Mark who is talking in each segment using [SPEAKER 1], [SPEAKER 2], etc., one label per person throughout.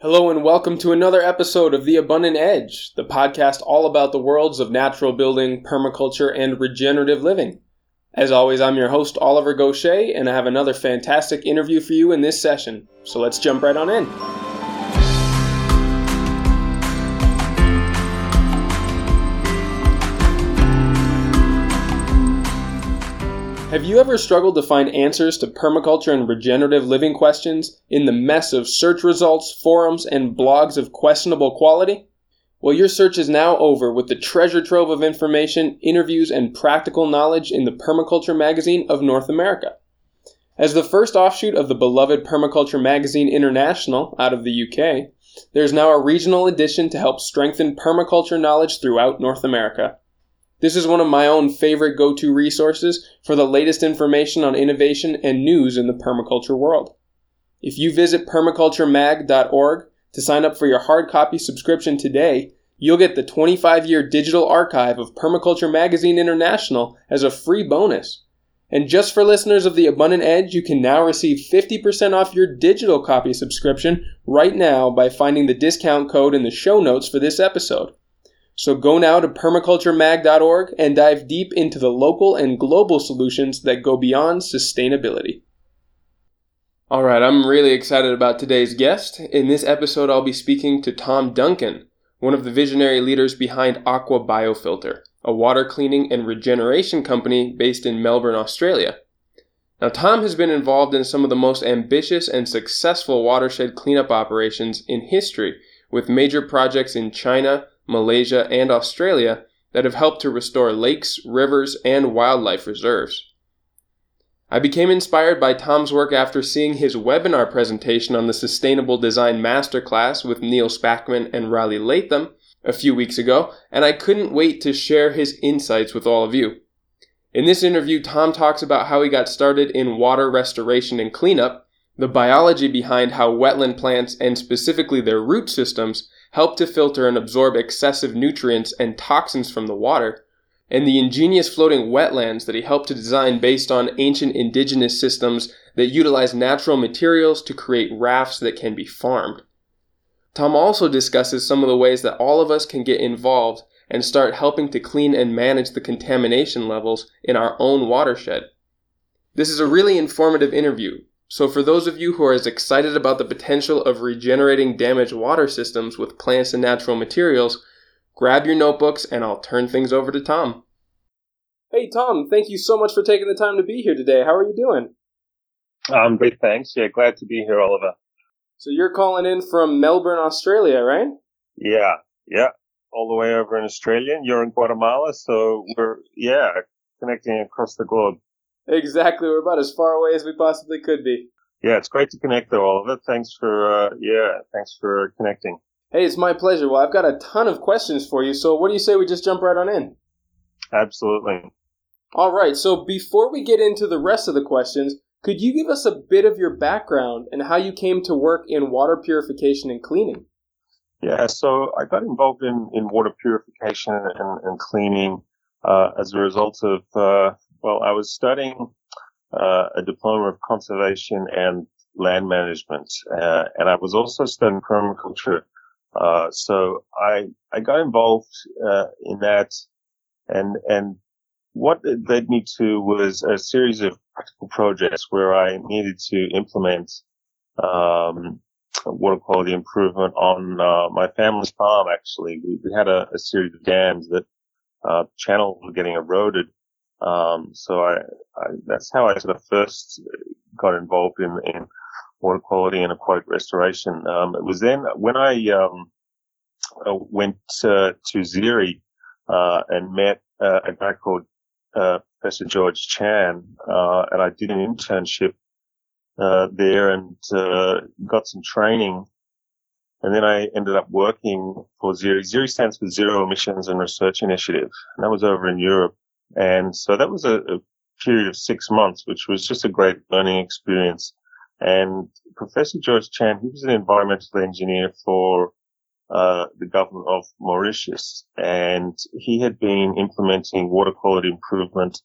[SPEAKER 1] Hello and welcome to another episode of The Abundant Edge, the podcast all about the worlds of natural building, permaculture, and regenerative living. As always, I'm your host, Oliver Goshey, and I have another fantastic interview for you in this session. So let's jump right on in. Have you ever struggled to find answers to permaculture and regenerative living questions in the mess of search results, forums, and blogs of questionable quality? Well, your search is now over with the treasure trove of information, interviews, and practical knowledge in the Permaculture Magazine of North America. As the first offshoot of the beloved Permaculture Magazine International out of the UK, there's now a regional edition to help strengthen permaculture knowledge throughout North America. This is one of my own favorite go to resources for the latest information on innovation and news in the permaculture world. If you visit permaculturemag.org to sign up for your hard copy subscription today, you'll get the 25 year digital archive of Permaculture Magazine International as a free bonus. And just for listeners of The Abundant Edge, you can now receive 50% off your digital copy subscription right now by finding the discount code in the show notes for this episode. So go now to permaculturemag.org and dive deep into the local and global solutions that go beyond sustainability. All right, I'm really excited about today's guest. In this episode, I'll be speaking to Tom Duncan, one of the visionary leaders behind Aquabiofilter, a water cleaning and regeneration company based in Melbourne, Australia. Now, Tom has been involved in some of the most ambitious and successful watershed cleanup operations in history, with major projects in China, Malaysia, and Australia that have helped to restore lakes, rivers, and wildlife reserves. I became inspired by Tom's work after seeing his webinar presentation on the Sustainable Design Masterclass with Neal Spackman and Raleigh Latham a few weeks ago, and I couldn't wait to share his insights with all of you. In this interview, Tom talks about how he got started in water restoration and cleanup, the biology behind how wetland plants and specifically their root systems help to filter and absorb excessive nutrients and toxins from the water, and the ingenious floating wetlands that he helped to design based on ancient indigenous systems that utilize natural materials to create rafts that can be farmed. Tom also discusses some of the ways that all of us can get involved and start helping to clean and manage the contamination levels in our own watershed. This is a really informative interview, so, for those of you who are as excited about the potential of regenerating damaged water systems with plants and natural materials, grab your notebooks and I'll turn things over to Tom. Hey, Tom, thank you so much for taking the time to be here today. How are you doing?
[SPEAKER 2] I'm great, thanks. Yeah, glad to be here, Oliver.
[SPEAKER 1] So, you're calling in from Melbourne, Australia, right?
[SPEAKER 2] Yeah, yeah. All the way over in Australia, you're in Guatemala, so we're, yeah, connecting across the globe.
[SPEAKER 1] Exactly. We're about as far away as we possibly could be.
[SPEAKER 2] Yeah, it's great to connect though, Oliver. Thanks for, uh, yeah, thanks for connecting.
[SPEAKER 1] Hey, it's my pleasure. Well, I've got a ton of questions for you, so what do you say we just jump right on in?
[SPEAKER 2] Absolutely.
[SPEAKER 1] All right, so before we get into the rest of the questions, could you give us a bit of your background and how you came to work in water purification and cleaning?
[SPEAKER 2] Yeah, so I got involved in, in water purification and, and cleaning uh, as a result of uh, well, I was studying uh, a diploma of conservation and land management, uh, and I was also studying permaculture. Uh, so I I got involved uh, in that, and and what it led me to was a series of practical projects where I needed to implement um, water quality improvement on uh, my family's farm. Actually, we, we had a, a, series of dams that uh, channels were getting eroded, um, so I, I, that's how I sort of first got involved in, in water quality and aquatic restoration. Um, it was then when I, um, uh, went to, to ZERI, uh, and met uh, a guy called, uh, Professor George Chan, uh, and I did an internship, uh, there and, got some training. And then I ended up working for ZERI. ZERI stands for Zero Emissions and Research Initiative. And that was over in Europe. And so that was a, a period of six months, which was just a great learning experience. And Professor George Chan, he was an environmental engineer for uh, the government of Mauritius, and he had been implementing water quality improvement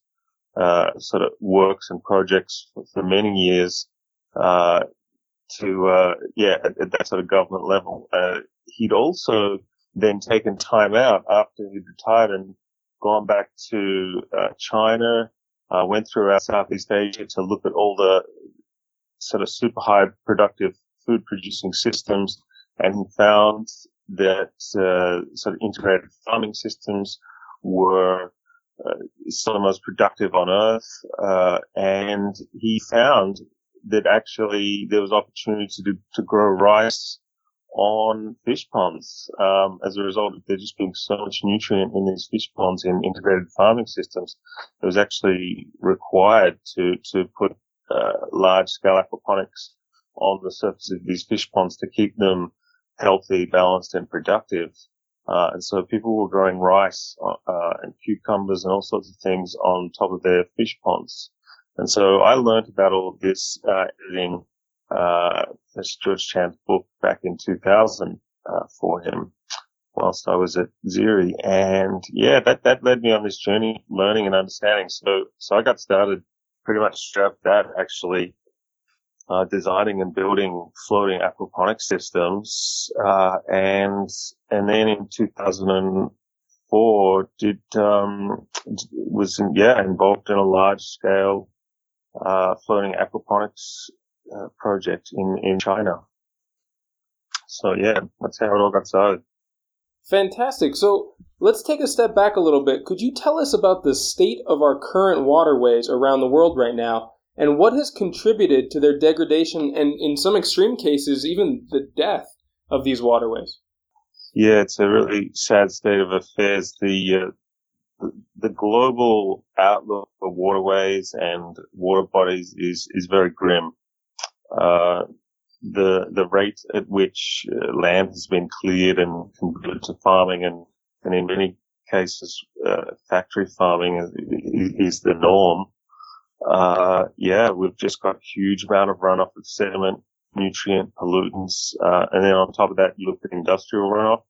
[SPEAKER 2] uh, sort of works and projects for, for many years uh, to, uh, yeah, at, at, that sort of government level. Uh, he'd also then taken time out after he'd retired and gone back to uh, China, uh, went throughout Southeast Asia to look at all the sort of super high productive food producing systems, and he found that uh, sort of integrated farming systems were uh, some of the most productive on earth, uh, and he found that actually there was opportunity to to grow rice on fish ponds um, as a result of there just being so much nutrient in these fish ponds in integrated farming systems. It was actually required to to put uh, large scale aquaponics on the surface of these fish ponds to keep them healthy, balanced, and productive. Uh, and so people were growing rice uh, and cucumbers and all sorts of things on top of their fish ponds. And so I learned about all of this uh, editing uh, George Chan's book back in 2000 uh, for him whilst I was at ZERI. And yeah, that, that led me on this journey, learning and understanding. So, so I got started pretty much straight that, actually, uh, designing and building floating aquaponic systems. Uh, and, and then in 2004 did, um, was, in, yeah, involved in a large scale, uh, floating aquaponics uh, project in, in China. So yeah, that's how it all got started.
[SPEAKER 1] Fantastic. So let's take a step back a little bit. Could you tell us about the state of our current waterways around the world right now and what has contributed to their degradation and, in some extreme cases, even the death of these waterways?
[SPEAKER 2] Yeah, it's a really sad state of affairs. The uh, the global outlook for waterways and water bodies is is very grim. Uh, the the rate at which uh, land has been cleared and converted to farming, and and in many cases, uh, factory farming is, is the norm. Uh, yeah, we've just got a huge amount of runoff of sediment, nutrient pollutants, uh, and then on top of that, you look at industrial runoff.